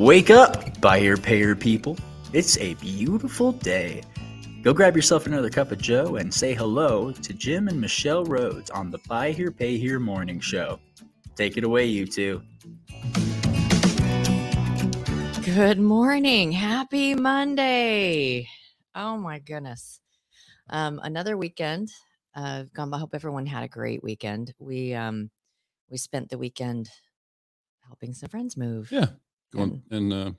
Wake up, buy here pay here people. It's a beautiful day. Go grab yourself another cup of Joe and say hello to Jim and Michelle Rhodes on the Buy Here Pay Here morning show. Take it away, you two. Good morning. Happy Monday. Oh my goodness. Um, another weekend. Uh, gone by. I hope everyone had a great weekend. We um we spent the weekend helping some friends move. Yeah. Going and uh,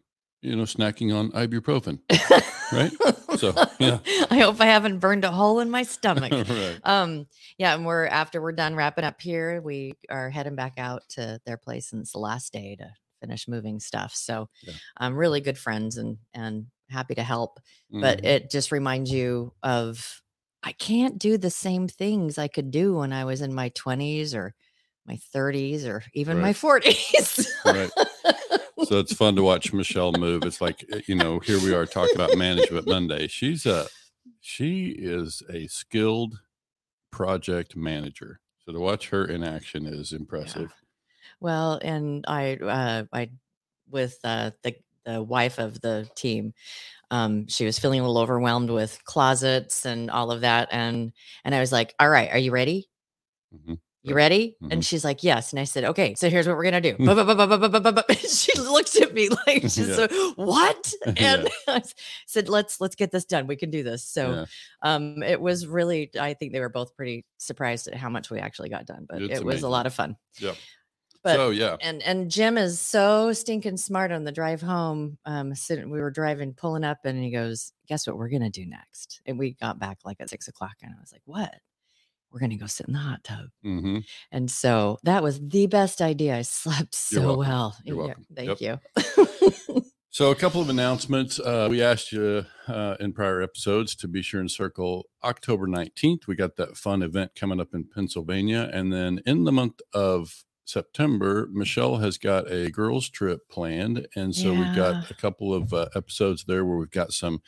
you know, snacking on ibuprofen. Right? So, yeah. I hope I haven't burned a hole in my stomach. right. um yeah and we're after we're done wrapping up here we are heading back out to their place and it's the last day to finish moving stuff so Yeah. i'm really good friends and and happy to help but Mhm. it just reminds you of i can't do the same things i could do when i was in my 20s or my 30s or even my 40s Right. so it's fun to watch Michelle move. It's like uh, you know, here we are talking about management Monday. She's a she is a skilled project manager. So to watch her in action is impressive. Well, and I, uh, I, with uh, the the wife of the team, um, she was feeling a little overwhelmed with closets and all of that, and and I was like, "All right, are you ready? Mhm. You ready? Mm-hmm. And she's like, Yes. And I said, Okay, so here's what we're gonna do. she looks at me like she's yeah. What? And yeah. I said, Let's let's get this done. We can do this. So yeah. um it was really I think they were both pretty surprised at how much we actually got done, but it's it was a lot of fun. Yeah. But, so yeah, and and Jim is so stinking smart on the drive home. Um, sitting, we were driving, pulling up, and he goes, "Guess what we're gonna do next?" And we got back like at six o'clock, and I was like, "What?" We're gonna go sit in the hot tub. hmm And so that was the best idea. I slept so well. Yeah. Thank Yep. you. So, a couple of announcements. Uh, we asked you uh, in prior episodes to be sure and circle October 19th. We got that fun event coming up in Pennsylvania. And then in the month of September, Michelle has got a girls' trip planned. And so we've got a couple of uh, episodes there where we've got some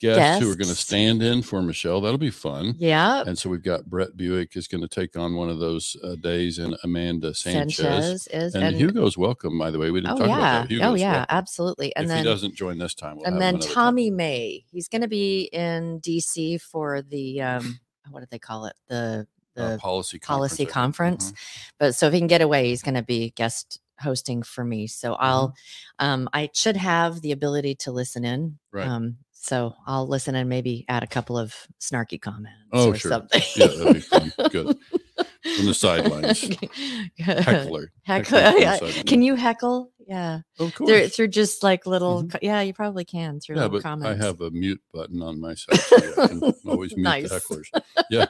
guests, who are going to stand in for Michelle. That'll be fun. yeah. And so we've got Brett Buick is going to take on one of those uh, days and Amanda Sanchez. Sanchez is And, and, Hugo's welcome, by the way. We didn't oh talk yeah, about that. oh Hugo's yeah, welcome. absolutely. And if then he doesn't join this time, we'll and then another time. Tommy May, he's going to be in DC for the um, what do they call it? The the Uh, policy policy think. conference. Mhm. But so if he can get away, he's going to be guest hosting for me. So Mm-hmm. I'll, um, I should have the ability to listen in. Right. Um, so I'll listen and maybe add a couple of snarky comments Oh, or sure. something. Yeah, that'd be fun. Good. From the sidelines. Heckler. Heckler. Heckler yeah. sidelines. Can you heckle? Yeah. Of course. through just like little, Mhm. yeah, you probably can through Yeah, little but comments. I have a mute button on my side. So yeah, I can always mute Nice. the hecklers. Yeah.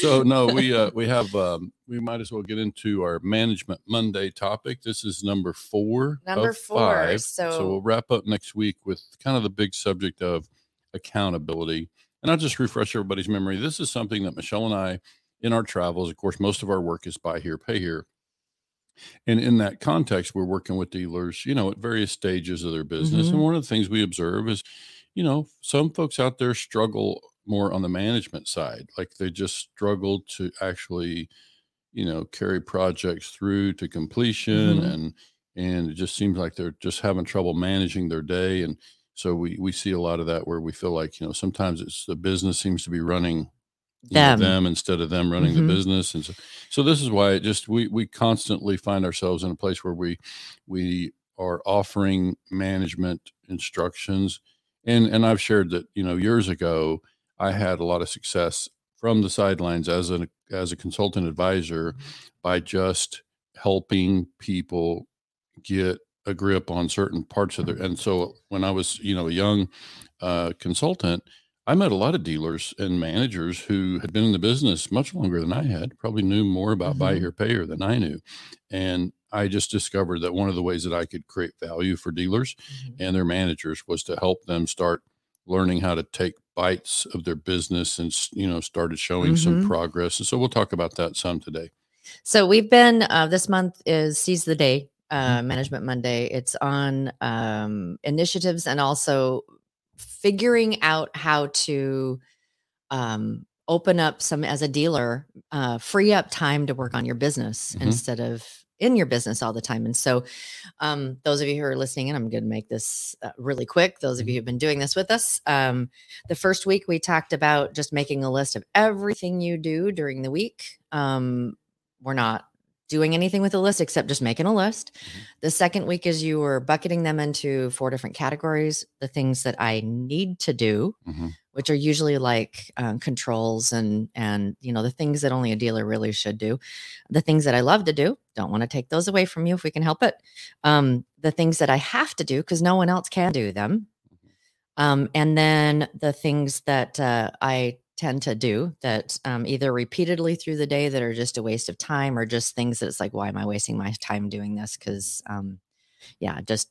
So no, we uh we have um we might as well get into our management Monday topic. This is number four. Number four, Five. so- we'll wrap up next week with kind of the big subject of accountability. And I'll just refresh everybody's memory. This is something that Michelle and I in our travels, of course, most of our work is buy here, pay here. And in that context, we're working with dealers, you know, at various stages of their business. Mhm. And one of the things we observe is, you know, some folks out there struggle more on the management side. Like they just struggle to actually, you know, carry projects through to completion Mhm. and and it just seems like they're just having trouble managing their day. And so we we see a lot of that where we feel like, you know, sometimes it's the business seems to be running you know, Them. them instead of them running Mhm. the business and so, so this is why it just we we constantly find ourselves in a place where we we are offering management instructions and and I've shared that you know years ago I had a lot of success from the sidelines as an as a consultant advisor by just helping people get a grip on certain parts of their and so when I was you know a young uh, consultant I met a lot of dealers and managers who had been in the business much longer than I had, probably knew more about buy Mhm. here, pay here than I knew. And I just discovered that one of the ways that I could create value for dealers Mhm. and their managers was to help them start learning how to take bites of their business and, you know, started showing some Mhm. progress. And so we'll talk about that some today. So we've been uh, this month is seize the day uh, Mm-hmm. management Monday. It's on um, initiatives and also figuring out how to um, open up some as a dealer, uh, free up time to work on your business Mhm. instead of in your business all the time. And so, um, those of you who are listening, and I'm going to make this uh, really quick. Those of Mhm. you who've been doing this with us, um, the first week we talked about just making a list of everything you do during the week. Um, we're not doing anything with a list except just making a list. Mhm. The second week is you were bucketing them into four different categories the things that I need to do, Mhm. which are usually like um, controls and and you know the things that only a dealer really should do the things that i love to do don't want to take those away from you if we can help it um, the things that i have to do because no one else can do them um, and then the things that uh, i tend to do that um, either repeatedly through the day that are just a waste of time or just things that it's like why am i wasting my time doing this because um, yeah just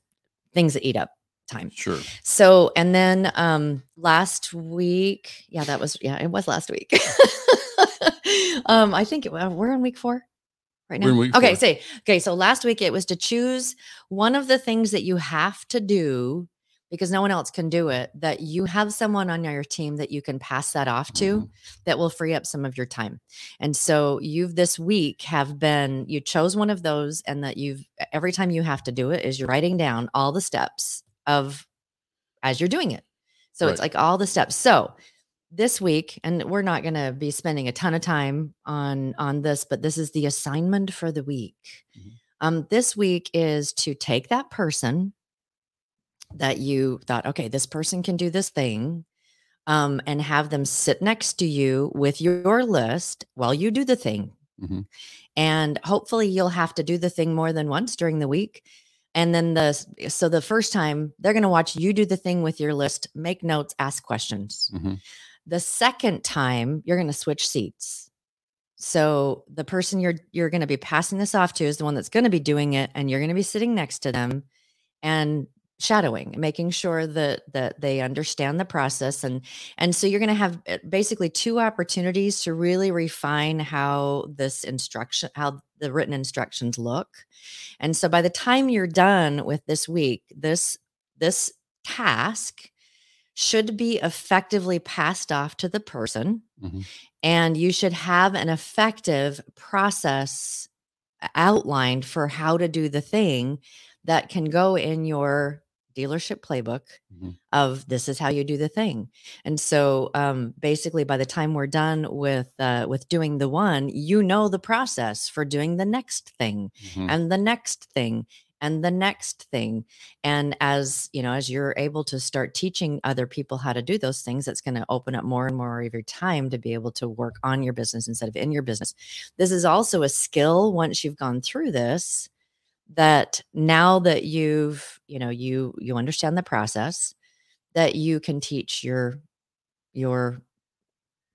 things that eat up time Sure. so, and then um last week, yeah, that was yeah, it was last week. um, I think it, we're in week four right now. We're in week okay, four. say okay. So last week it was to choose one of the things that you have to do because no one else can do it. That you have someone on your team that you can pass that off to Mhm. that will free up some of your time. And so you've this week have been you chose one of those and that you've every time you have to do it is you're writing down all the steps of as you're doing it. So it's like all the steps. So this week and we're not going to be spending a ton of time on on this but this is the assignment for the week. Mhm. Um this week is to take that person that you thought okay this person can do this thing um, and have them sit next to you with your list while you do the thing. Mhm. And hopefully you'll have to do the thing more than once during the week. And then the so the first time they're going to watch you do the thing with your list, make notes, ask questions. Mhm. The second time you're going to switch seats. So the person you're you're going to be passing this off to is the one that's going to be doing it and you're going to be sitting next to them and shadowing making sure that that they understand the process and and so you're going to have uh, basically two opportunities to really refine how this instruction how the written instructions look and so by the time you're done with this week this this task should be effectively passed off to the person Mhm. and you should have an effective process outlined for how to do the thing that can go in your dealership playbook Mhm. of this is how you do the thing and so um, basically by the time we're done with uh, with doing the one you know the process for doing the next thing Mhm. and the next thing and the next thing and as you know as you're able to start teaching other people how to do those things that's going to open up more and more of your time to be able to work on your business instead of in your business this is also a skill once you've gone through this that now that you've you know you you understand the process that you can teach your your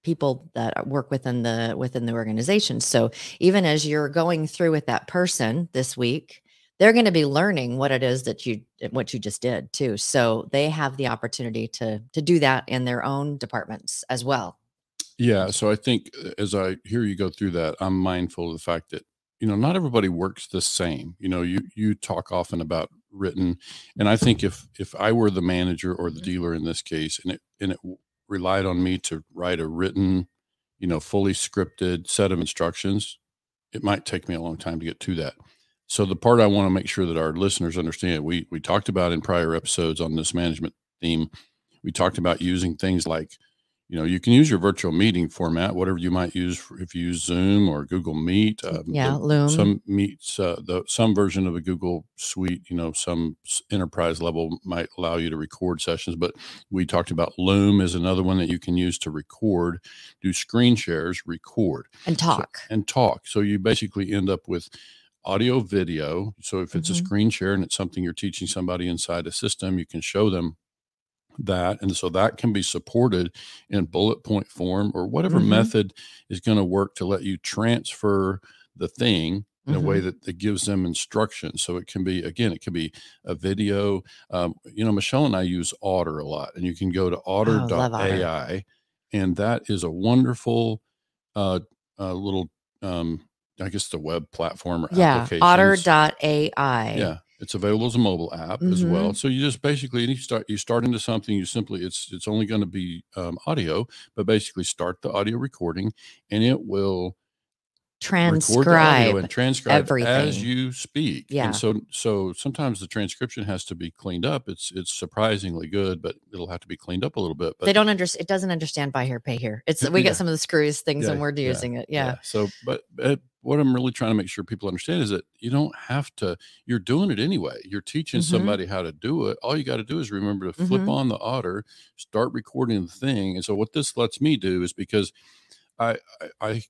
people that work within the within the organization so even as you're going through with that person this week they're going to be learning what it is that you what you just did too so they have the opportunity to to do that in their own departments as well Yeah. So I think uh, as I hear you go through that, I'm mindful of the fact that, you know, not everybody works the same. You know, you you talk often about written. And I think if if I were the manager or the Mhm. dealer in this case and it and it relied on me to write a written, you know, fully scripted set of instructions, it might take me a long time to get to that. So the part I want to make sure that our listeners understand, we we talked about in prior episodes on this management theme, we talked about using things like you know you can use your virtual meeting format whatever you might use for, if you use zoom or google meet um, yeah loom. some meets uh, the some version of a google suite you know some enterprise level might allow you to record sessions but we talked about loom is another one that you can use to record do screen shares record. And So- talk. and talk. So you basically end up with audio video. So if it's Mhm. a screen share and it's something you're teaching somebody inside a system you can show them that and so that can be supported in bullet point form or whatever Mhm. method is going to work to let you transfer the thing in a way Mm-hmm. that, that gives them instruction so it can be again it can be a video um, you know michelle and i use otter a lot and you can go to Oh, Otter. otter.ai and that is a wonderful uh, uh little um i guess the web platform or yeah otter.ai yeah It's available as a mobile app as Mm-hmm. well. So you just basically you start you start into something. You simply it's it's only going to be um, audio, but basically start the audio recording, and it will record the audio Transcribe. and transcribe everything. as you speak. Yeah. And so so sometimes the transcription has to be cleaned up. It's it's surprisingly good, but it'll have to be cleaned up a little bit. But they don't understand. It doesn't understand buy here, pay here. It's we yeah. get some of the screws things Yeah, when we're yeah, using it. Yeah. So, but, but what I'm really trying to make sure people understand is that you don't have to, you're doing it anyway. You're teaching Mhm. somebody how to do it. All you got to do is remember to flip Mhm. on the otter, start recording the thing. And so, what this lets me do is because I, I,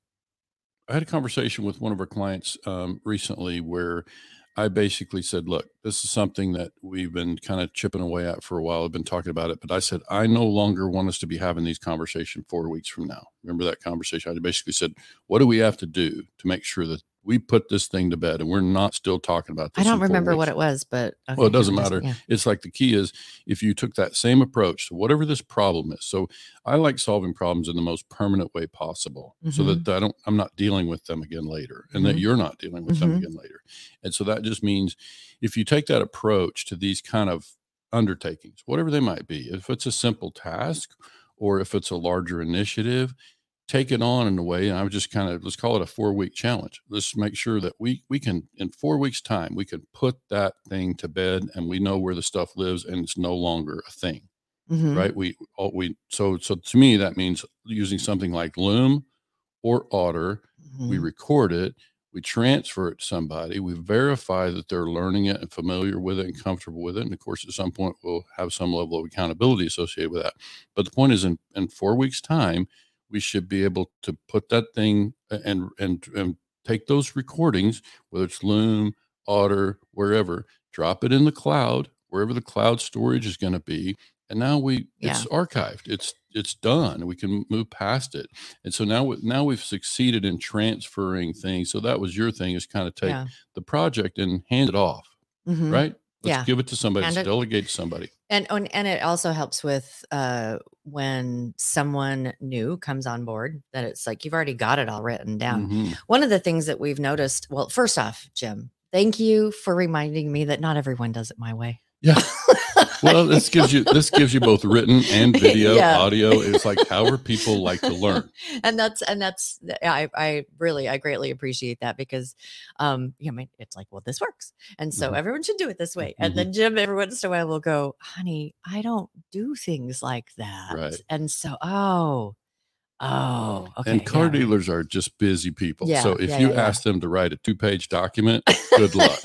I, had a conversation with one of our clients um, recently where I basically said, look, this is something that we've been kind of chipping away at for a while. I've been talking about it, but I said, I no longer want us to be having these conversations four weeks from now. Remember that conversation? I basically said, what do we have to do to make sure that we put this thing to bed and we're not still talking about this? I don't remember what it was, but Well, it doesn't matter. yeah. It's like the key is if you took that same approach to whatever this problem is. So I like solving problems in the most permanent way possible so Mm-hmm. that I don't, I'm not dealing with them again later and that Mhm. you're not dealing with them Mhm. again later. And so that just means if you take that approach to these kind of undertakings, whatever they might be, if it's a simple task or if it's a larger initiative, take it on in a way and i would just kind of let's call it a four week challenge let's make sure that we we can in four weeks time we can put that thing to bed and we know where the stuff lives and it's no longer a thing Mhm. right we all we so so to me that means using something like loom or otter we Mhm. record it we transfer it to somebody we verify that they're learning it and familiar with it and comfortable with it and of course at some point we'll have some level of accountability associated with that but the point is in in four weeks time we should be able to put that thing and and and take those recordings whether it's loom otter wherever drop it in the cloud wherever the cloud storage is going to be and now we it's archived. It's it's done. We can move past it. And so now now we've succeeded in transferring things. So that was your thing is kind of take yeah. the project and hand it off Mhm. right let's Yeah. give it to somebody let's it- delegate to somebody And, and and it also helps with uh when someone new comes on board that it's like you've already got it all written down. Mhm. One of the things that we've noticed, well, first off, Jim, thank you for reminding me that not everyone does it my way. yeah well this gives you this gives you both written and video Yeah. audio it's like how however people like to learn and that's and that's I I really I greatly appreciate that because um you know it's like well this works and so Mhm. everyone should do it this way and Mhm. then Jim every once in a while will go honey I don't do things like that Right. and so oh oh okay and car yeah. dealers are just busy people Yeah, so if yeah, you ask them to write a two-page document good luck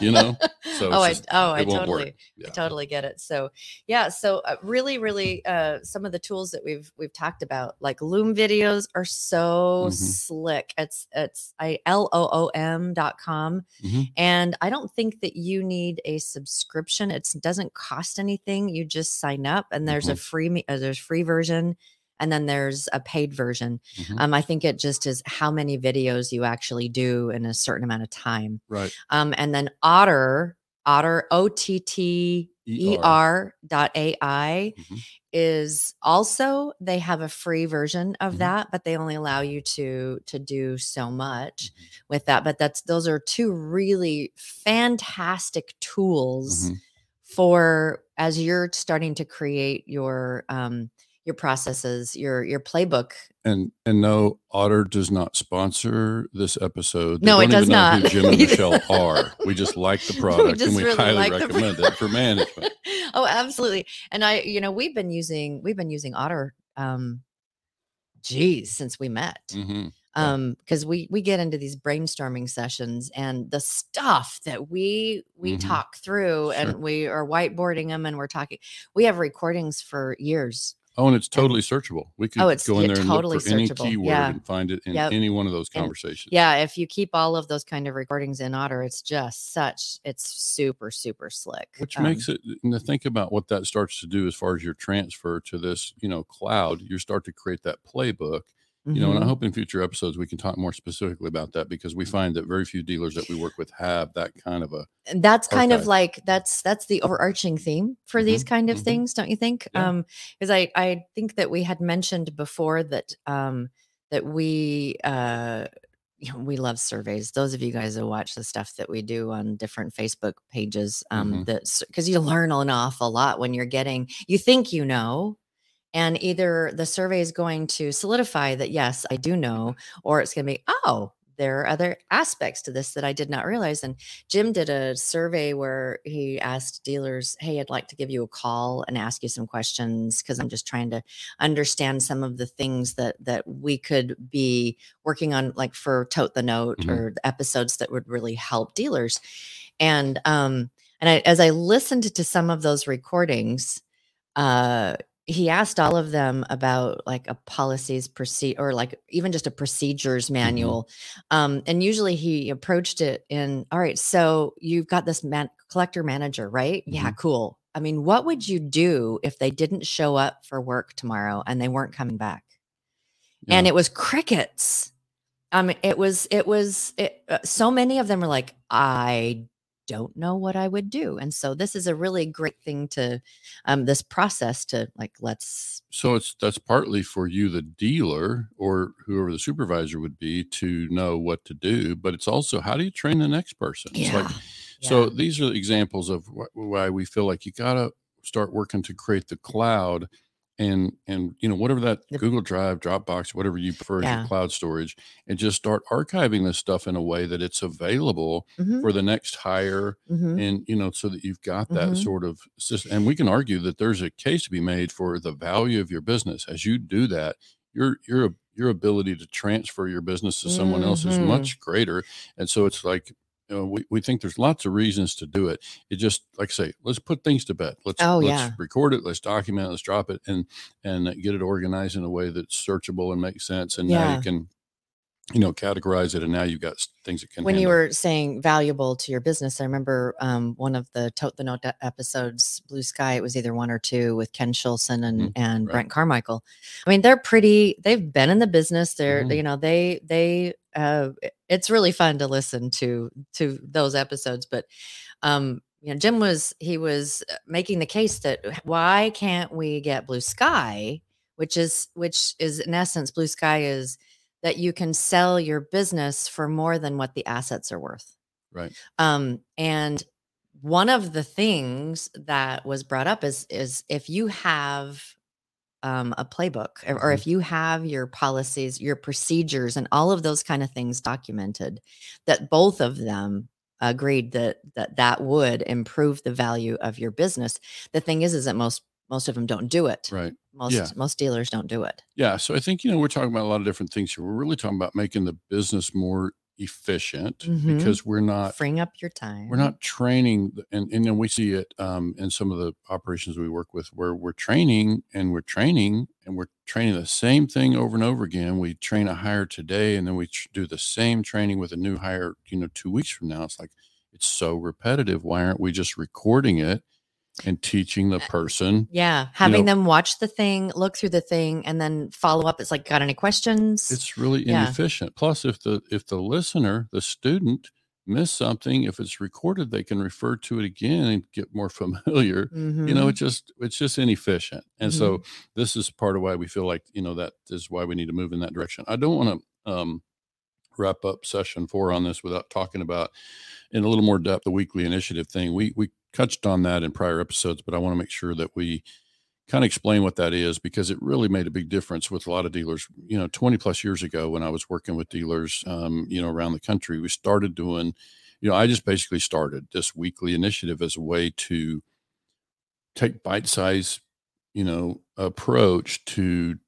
you know so oh, I, oh, I work. totally, Yeah. I totally get it. So, yeah, so uh, really, really, uh, some of the tools that we've we've talked about, like Loom videos, are so Mhm. slick. It's it's I l o o m dot com, Mhm. and I don't think that you need a subscription. It doesn't cost anything. You just sign up, and there's a Mm-hmm. free me- uh, there's free version. And then there's a paid version. Mhm. Um, I think it just is how many videos you actually do in a certain amount of time. right Um, and then Otter, Otter, O T T E R dot AI Mhm. is also they have a free version of Mhm. that, but they only allow you to to do so much Mhm. with that. But that's those are two really fantastic tools Mhm. for as you're starting to create your um your processes, your your playbook. And and no, Otter does not sponsor this episode. No, it does know Who not. Jim and We- Michelle are. We just like the product and we really highly like recommend it for management. oh, absolutely. And I, you know, we've been using we've been using Otter um geez, since we met. Mhm. Um, because we we get into these brainstorming sessions and the stuff that we we Mhm. talk through Sure. and we are whiteboarding them and we're talking we have recordings for years. Oh, and it's totally searchable. We could Oh, it's- go in there and totally look for any keyword Yeah. and find it in Yep. any one of those And- conversations. Yeah, if you keep all of those kind of recordings in Otter, it's just such it's super, super slick. Which Um, makes it and to think about what that starts to do as far as your transfer to this, you know, cloud, you start to create that playbook. You know, and I mhm. hope in future episodes we can talk more specifically about that because we find that very few dealers that we work with have that kind of a and that's kind of like that's that's the overarching theme for these Mhm, kind of mhm. things don't you think Yeah. um because i i think that we had mentioned before that um that we uh you know, we love surveys. Those of you guys that watch the stuff that we do on different Facebook pages, um, Mhm. that's because you learn an awful lot when you're getting, you think you know, and either the survey is going to solidify that, yes, I do know, or it's going to be, oh, there are other aspects to this that I did not realize. And Jim did a survey where he asked dealers, Hey, I'd like to give you a call and ask you some questions because I'm just trying to understand some of the things that that we could be working on, like for Tote the Note Mhm. or the episodes that would really help dealers. And um, and I, as I listened to some of those recordings, uh, he asked all of them about like a policies proceed or like even just a procedures manual um and usually he approached it in all right so you've got this man collector manager right? Yeah cool. I mean what would you do if they didn't show up for work tomorrow and they weren't coming back? And it was crickets. Um it was it was it, uh, so many of them were like i don't know what i would do and so this is a really great thing to um this process to like let's so it's that's partly for you the dealer or whoever the supervisor would be to know what to do but it's also how do you train the next person? It's like so these are examples of wh- why we feel like you got to start working to create the cloud and and you know whatever that google drive dropbox whatever you prefer Yeah. your cloud storage and just start archiving this stuff in a way that it's available Mhm, for the next hire mhm. and you know so that you've got that Mhm. sort of system and we can argue that there's a case to be made for the value of your business as you do that your your your ability to transfer your business to someone else is Mhm. much greater and so it's like you know, we, we think there's lots of reasons to do it it just like I say let's put things to bed let's Oh, let's yeah. record it let's document it let's drop it and and get it organized in a way that's searchable and makes sense and now you can you know categorize it and now you've got things that can when you handle it. were saying valuable to your business, I remember um, one of the Tote the Note episodes, Blue Sky. It was either one or two with Ken Schulson and Mhm, and right. Brent Carmichael. I mean, they're pretty. They've been in the business. They're Mhm. you know they they. Uh, it's really fun to listen to to those episodes, but um, you know, Jim was he was uh, making the case that why can't we get Blue Sky, which is which is in essence Blue Sky is that you can sell your business for more than what the assets are worth. right Um, and one of the things that was brought up is is if you have um, a playbook or, or Mhm. if you have your policies, your procedures, and all of those kind of things documented, that both of them agreed that that that would improve the value of your business. The thing is, is that most most of them don't do it. right Most Yeah. most dealers don't do it. Yeah. So I think, you know, we're talking about a lot of different things here. We're really talking about making the business more efficient Mhm. because we're not Freeing up your time. we're not training and, and then we see it um, in some of the operations we work with where we're training and we're training and we're training the same thing over and over again we train a hire today and then we tr- do the same training with a new hire you know two weeks from now it's like it's so repetitive why aren't we just recording it and teaching the person Yeah, having know- them watch the thing, look through the thing, and then follow up. It's like, got any questions? it's really Yeah. inefficient plus if the if the listener the student miss something if it's recorded they can refer to it again and get more familiar you know it just it's just inefficient and so this is part of why we feel like you know that is why we need to move in that direction i don't want to um wrap up session four on this without talking about in a little more depth the weekly initiative thing we we touched on that in prior episodes but i want to make sure that we kind of explain what that is because it really made a big difference with a lot of dealers you know 20 plus years ago when i was working with dealers um, you know around the country we started doing you know i just basically started this weekly initiative as a way to take bite size you know approach to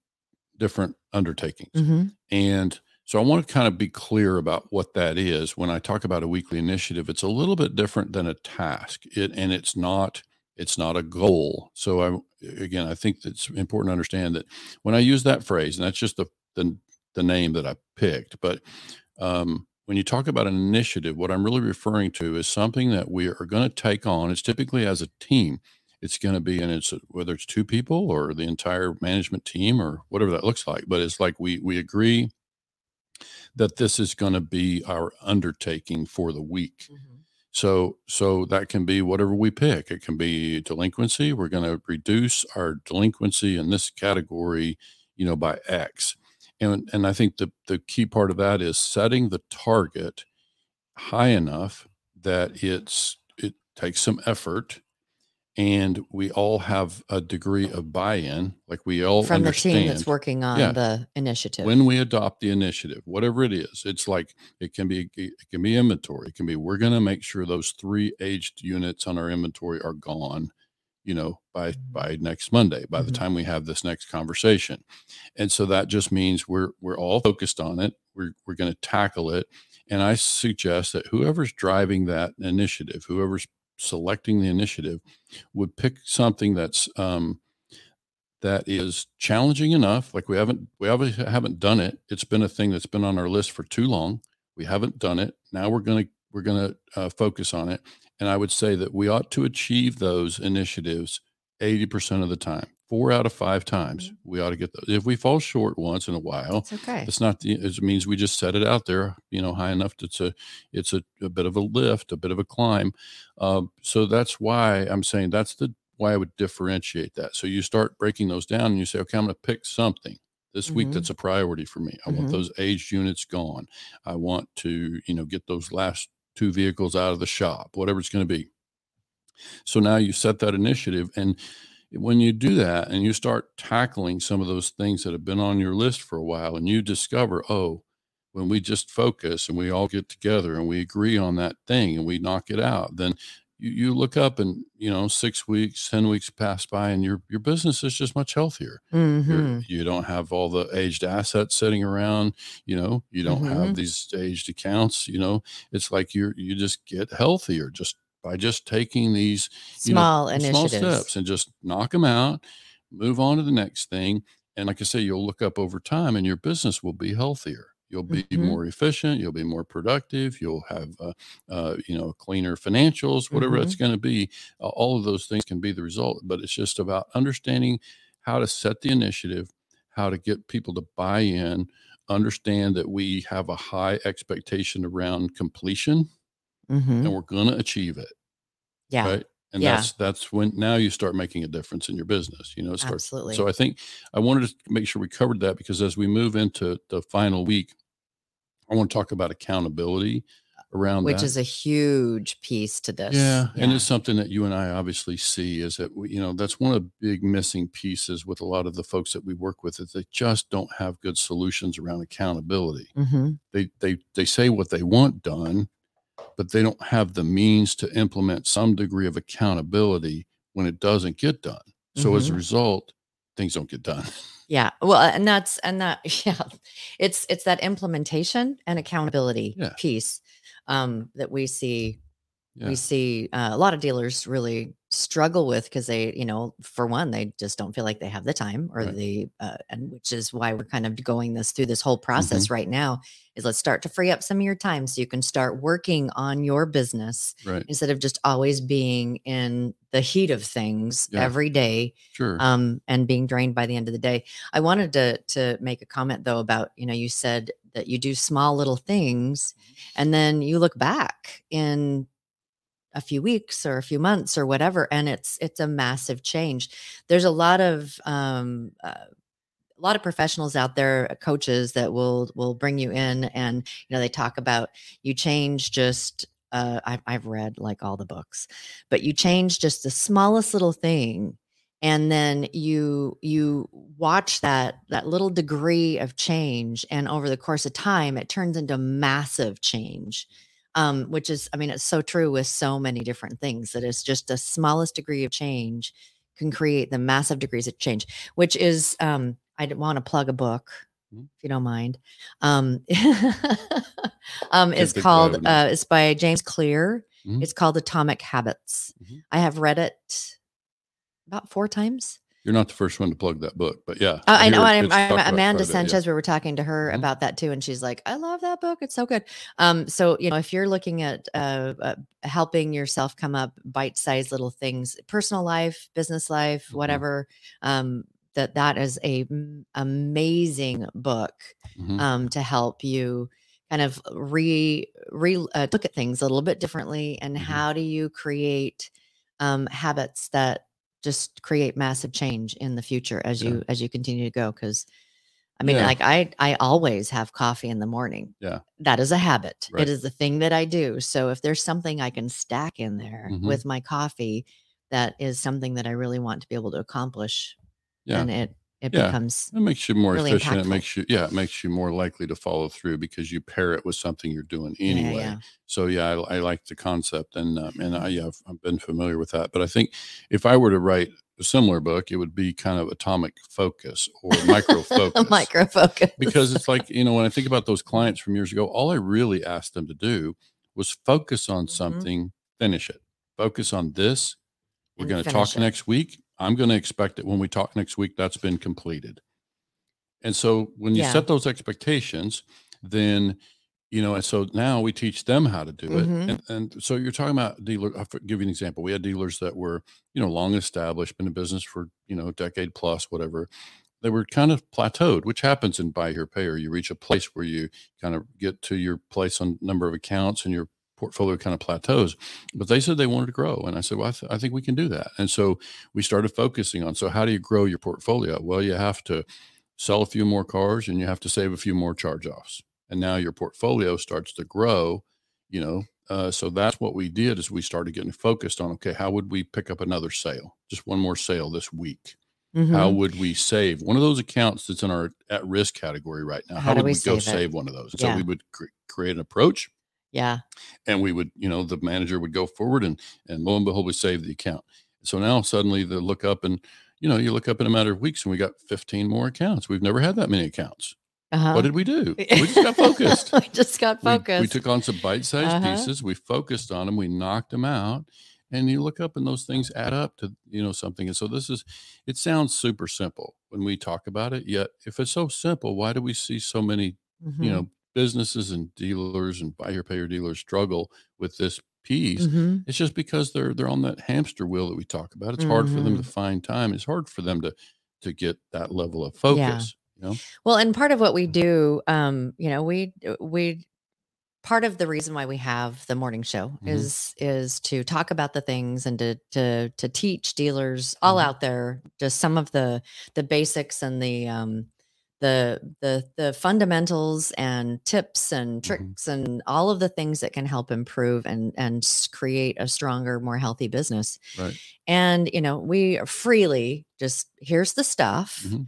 different undertakings Mhm. and so I want to kind of be clear about what that is. When I talk about a weekly initiative, it's a little bit different than a task. It and it's not it's not a goal. So I again, I think it's important to understand that when I use that phrase, and that's just the the, the name that I picked, but um, when you talk about an initiative, what I'm really referring to is something that we are going to take on. It's typically as a team. It's going to be, and it's whether it's two people or the entire management team or whatever that looks like. But it's like we we agree that this is going to be our undertaking for the week. Mhm. So so that can be whatever we pick. It can be delinquency. We're going to reduce our delinquency in this category, you know, by X. and and I think the the key part of that is setting the target high enough that it's it takes some effort and we all have a degree of buy-in like we all From the team that's working on Yeah. the initiative. when we adopt the initiative whatever it is it's like it can be it can be inventory it can be we're going to make sure those three aged units on our inventory are gone you know by by next monday by the Mhm. time we have this next conversation and so that just means we're we're all focused on it we're we're going to tackle it and i suggest that whoever's driving that initiative whoever's selecting the initiative would pick something that's um that is challenging enough like we haven't we obviously haven't done it. It's been a thing that's been on our list for too long. We haven't done it. Now we're to we're to uh, focus on it. And i would say that we ought to achieve those initiatives 80% of the time four out of five times we ought to get those. If we fall short once in a while it's okay. it's not the it means we just set it out there you know high enough to it's a it's a, a bit of a lift a bit of a climb. Um, so that's why i'm saying that's the why i would differentiate that. So you start breaking those down and you say okay i'm going to pick something this week Mhm. that's a priority for me. I want Mhm. those aged units gone. I want to you know get those last two vehicles out of the shop whatever it's going to be. So now you set that initiative and when you do that and you start tackling some of those things that have been on your list for a while and you discover oh when we just focus and we all get together and we agree on that thing and we knock it out then you, you look up and you know six weeks ten weeks pass by and your your business is just much healthier You're- Mhm. you don't have all the aged assets sitting around you know you don't Mhm. have these aged accounts you know it's like you're you just get healthier just by just taking these you know, Small small initiatives. steps and just knock them out move on to the next thing and like i say you'll look up over time and your business will be healthier you'll be Mhm. more efficient you'll be more productive you'll have uh, uh, you know cleaner financials whatever Mm-hmm. it's going to be uh, all of those things can be the result but it's just about understanding how to set the initiative how to get people to buy in understand that we have a high expectation around completion Mhm. and we're going to achieve it Yeah. right and Yeah. that's that's when now you start making a difference in your business you know it starts Absolutely. so i think i wanted to make sure we covered that because as we move into the final week i want to talk about accountability around Which that is a huge piece to this. yeah, and it's something that you and I obviously see is that we, you know that's one of the big missing pieces with a lot of the folks that we work with is they just don't have good solutions around accountability. hmm They they they say what they want done, but they don't have the means to implement some degree of accountability when it doesn't get done. So as a Mhm. result, things don't get done. Yeah. Well, and that's and that yeah, it's it's that implementation and accountability Yeah. piece um, that we see Yeah. we see uh, a lot of dealers really struggle with because they you know for one they just don't feel like they have the time or Right. the uh, and which is why we're kind of going this through this whole Mm-hmm. process right now is let's start to free up some of your time so you can start working on your business Right. instead of just always being in the heat of things Yeah. every day Sure. um, and being drained by the end of the day. I wanted to to make a comment though about you know you said that you do small little things, and then you look back in a few weeks or a few months or whatever, and it's it's a massive change. There's a lot of um, uh, a lot of professionals out there, uh, coaches that will will bring you in, and you know they talk about you change just. Uh, I've I've read like all the books, but you change just the smallest little thing, and then you you watch that that little degree of change, and over the course of time, it turns into massive change. Um, which is, I mean, it's so true with so many different things that it's just the smallest degree of change can create the massive degrees of change which is um i want to plug a book Mhm. if you don't mind um um it's called uh it's by james clear Mhm. it's called atomic habits Mhm. i have read it about four times You're not the first one to plug that book, but yeah. uh, I know. I'm, I'm Amanda bit, yeah. Sanchez. We were talking to her Mhm. about that too, and she's like, "I love that book. It's so good." Um, so you know, if you're looking at uh, uh, helping yourself come up bite-sized little things, personal life, business life, Mhm. whatever, um, that that is a m- amazing book Mhm. um, to help you kind of re re uh, look at things a little bit differently, and Mhm. how do you create um, habits that just create massive change in the future as Yeah. you as you continue to go because I mean, Yeah. like I I always have coffee in the morning. Yeah. That is a habit. Right. It is the thing that I do. So if there's something I can stack in there Mhm. with my coffee that is something that I really want to be able to accomplish, Yeah. then it it Yeah. becomes It makes you more really efficient. It makes you, yeah, it makes you more likely to follow through because you pair it with something you're doing anyway. yeah. So yeah, I, I like the concept, and um, and I, yeah, I've, I've been familiar with that. But I think if I were to write a similar book, it would be kind of atomic focus or micro focus. micro focus. because it's like you know when I think about those clients from years ago, all I really asked them to do was focus on Mhm. something, finish it, focus on this. We're going to talk it. next week. I'm going to expect that when we talk next week, that's been completed. And so when you Yeah. set those expectations, then you know, and so now we teach them how to do it. Mhm. And, and so you're talking about dealer. I'll give you an example. We had dealers that were, you know, long established, been in business for, you know, decade plus, whatever. They were kind of plateaued, which happens in buy here, pay here. You reach a place where you kind of get to your place on number of accounts and your portfolio kind of plateaus. But they said they wanted to grow. And I said, well, I, th- I think we can do that. And so we started focusing on, so how do you grow your portfolio? Well, you have to sell a few more cars and you have to save a few more charge offs. And now your portfolio starts to grow, you know. Uh, so that's what we did is we started getting focused on, okay, how would we pick up another sale? Just one more sale this week. How Mhm. would we save one of those accounts that's in our at risk category right now? How How, would we we, go save it? save one of those? So we would cre- create an approach yeah. and we would, you know, the manager would go forward and and lo and behold, we saved the account. So now suddenly they look up and you know, you look up in a matter of weeks and we got 15 more accounts. We've never had that many accounts. Uh-huh. What did we do? We just got focused. we just got focused. We, took on some bite-sized Uh-huh. pieces. We focused on them. We knocked them out. And you look up and those things add up to, you know, something. And so this is, it sounds super simple when we talk about it. Yet if it's so simple, why do we see so many you Mhm. know businesses and dealers and buy here pay here dealers struggle with this piece Mhm. it's just because they're they're on that hamster wheel that we talk about it's hard for them Mm-hmm. to find time it's hard for them to to get that level of focus you know Well, and part of what we do, um, you know, we we part of the reason why we have the morning show Mhm. is is to talk about the things and to to to teach dealers all Mhm. out there just some of the the basics and the um the the the fundamentals and tips and Mhm. tricks and all of the things that can help improve and and create a stronger more healthy business right and you know we freely just here's the stuff Mhm.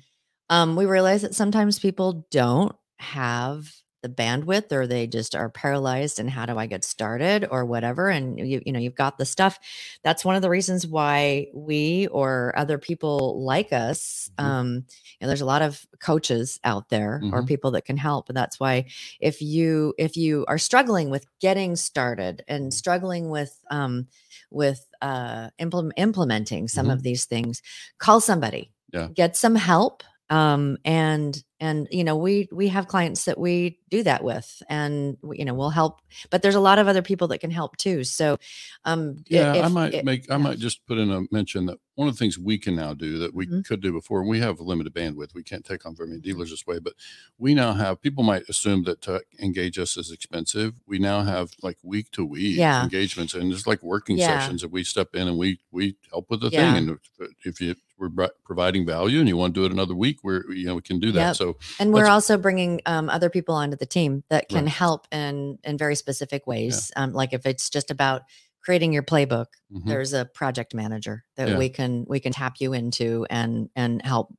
um we realize that sometimes people don't have the bandwidth or they just are paralyzed and how do i get started or whatever and you you know you've got the stuff that's one of the reasons why we or other people like us Mhm. um you know there's a lot of coaches out there or Mhm. people that can help and that's why if you if you are struggling with getting started and Mhm. struggling with um with uh implement, implementing some Mhm. of these things call somebody Yeah. get some help um and and you know we we have clients that we do that with and we- you know we'll help but there's a lot of other people that can help too so um yeah i might it- make i yeah. might just put in a mention that one of the things we can now do that we Mhm. could do before and we have limited bandwidth we can't take on very many dealers this way but we now have people might assume that to engage us is expensive we now have like week to week engagements and it's like working Yeah. sessions that we step in and we we help with the Yeah. thing and if, if you we're providing value and you want to do it another week we're you know we can do that Yep. so and we're also bringing um, other people onto the team that can Right. help in in very specific ways um, like if it's just about creating your playbook mhm. there's a project manager that Yeah. we can we can tap you into and and help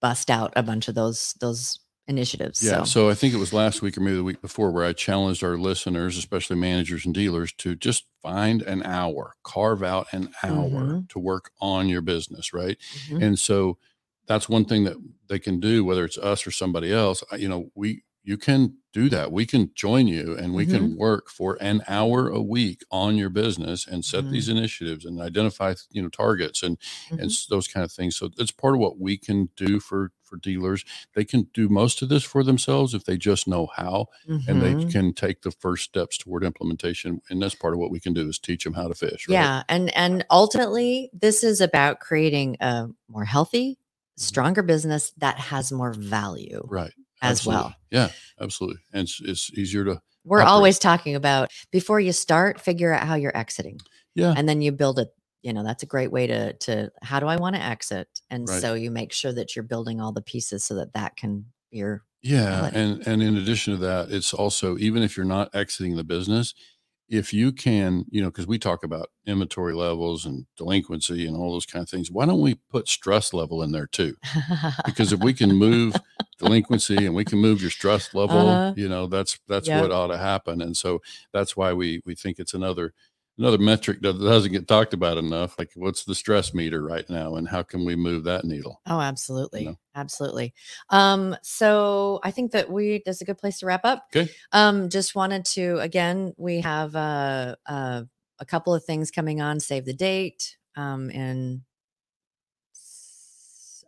bust out a bunch of those those initiatives Yeah. so, So I think it was last week or maybe the week before where I challenged our listeners, especially managers and dealers, to just find an hour, carve out an hour Mhm. to work on your business. Right. Mhm. And so that's one thing that they can do, whether it's us or somebody else. You know, we, you can do that. We can join you and we Mm-hmm. can work for an hour a week on your business and set Mhm. these initiatives and identify, you know, targets and, Mhm. and those kind of things. So it's part of what we can do for, for dealers. They can do most of this for themselves if they just know how and they Mhm. can take the first steps toward implementation. And that's part of what we can do is teach them how to fish. Right? Yeah, and and ultimately, this is about creating a more healthy, stronger business that has more value Right. As Absolutely. well. Yeah, absolutely. And it's, it's easier to, We're operate. always talking about before you start, figure out how you're exiting, yeah. and then you build it. You know, that's a great way to to how do I want to exit, and Right. so you make sure that you're building all the pieces so that that can your Yeah, it. and and in addition to that, it's also even if you're not exiting the business, if you can, you know, because we talk about inventory levels and delinquency and all those kind of things, why don't we put stress level in there too? Because if we can move delinquency and we can move your stress level, Uh-huh. you know, that's that's Yep. what ought to happen. And so that's why we we think it's another another metric that doesn't get talked about enough. Like what's the stress meter right now and how can we move that needle? Oh, absolutely. know? Absolutely. Um, so I think that we that's a good place to wrap up. Okay. Um, just wanted to again, we have uh, uh, a couple of things coming on. Save the date um, in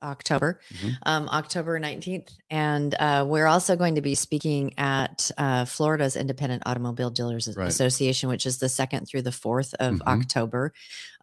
October, Mhm. um, October nineteenth, and uh, we're also going to be speaking at uh, Florida's Independent Automobile Dealers Right. Association, which is the second through the fourth of Mhm. October.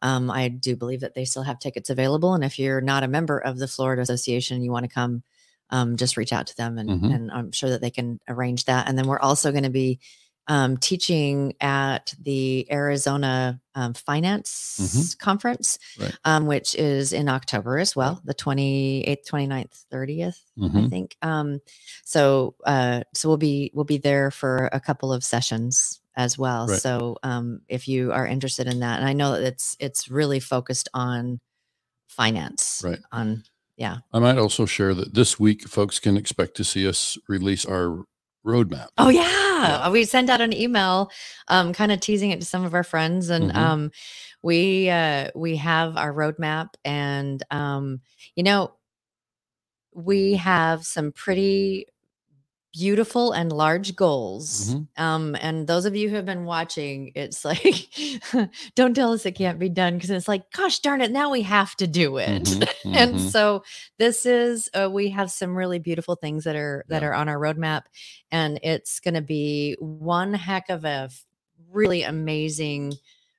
Um, I do believe that they still have tickets available. And if you're not a member of the Florida Association, you want to come, um, just reach out to them and, Mhm. and I'm sure that they can arrange that. And then we're also going to be um, teaching at the Arizona um, Finance Conference, Right. um, which is in October as well, the 28th, 29th, 30th. I Mhm. think. Um, so uh, so we'll be we'll be there for a couple of sessions as well. Right. So um, if you are interested in that, and I know that it's it's really focused on finance, Right. On yeah. I might also share that this week, folks can expect to see us release our roadmap. Oh yeah. Yeah. we sent out an email, um, kind of teasing it to some of our friends, and Mhm. um, we uh, we have our roadmap, and um, you know, we have some pretty beautiful and large goals. Mhm. Um, and those of you who have been watching, it's like, don't tell us it can't be done because it's like, gosh darn it, now we have to do it. Mhm, and mhm. so this is uh, we have some really beautiful things that are that Yeah. are on our roadmap and it's going to be one heck of a f- really amazing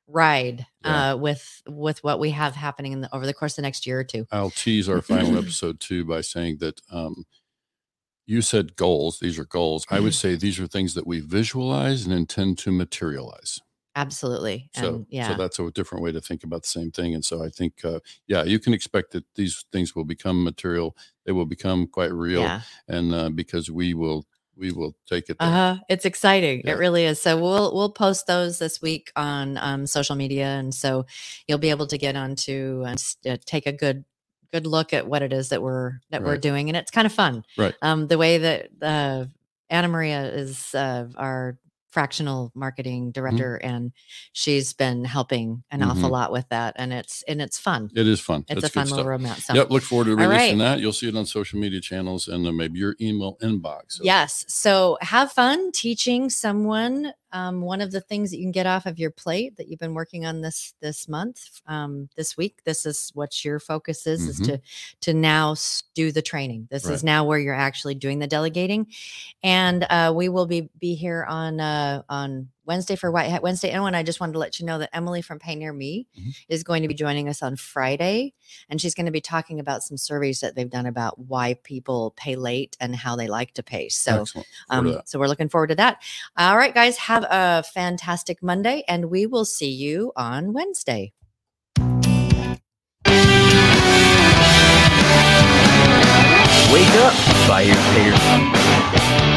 ride Yeah. uh with with what we have happening in the, over the course of the next year or two I'll tease our final episode too by saying that um, you said goals. These are goals. I would Mhm. say these are things that we visualize and intend to materialize. absolutely So, and yeah so that's a different way to think about the same thing. And so I think, uh, yeah, you can expect that these things will become material. They will become quite real, yeah and uh, because we will, we will take it. There. Uh-huh. It's exciting. Yeah. It really is. So we'll we'll post those this week on um, social media, and so you'll be able to get onto and uh, take a good good look at what it is that we're that we're doing, and it's kind of fun. Right. Um, the way that uh, Anna Maria is uh, our fractional marketing director, and she's been helping an awful Mhm. lot with that, and it's and it's fun. It is fun. It's That's a fun little roadmap. So Yep. Look forward to releasing right. that. You'll see it on social media channels and uh, maybe your email inbox. So, Yes. So have fun teaching someone um, one of the things that you can get off of your plate that you've been working on this this month, um, this week. This is what your focus is: is Mhm. to to now do the training. This Right. is now where you're actually doing the delegating, and uh, we will be be here on uh, on Wednesday for White Hat Wednesday. And when I just wanted to let you know that Emily from PayNearMe Mhm. is going to be joining us on Friday, and she's going to be talking about some surveys that they've done about why people pay late and how they like to pay. So. Excellent. Forward to Um, so we're looking forward to that. All right, guys, have a fantastic Monday, and we will see you on Wednesday. Wake up, buyer payer.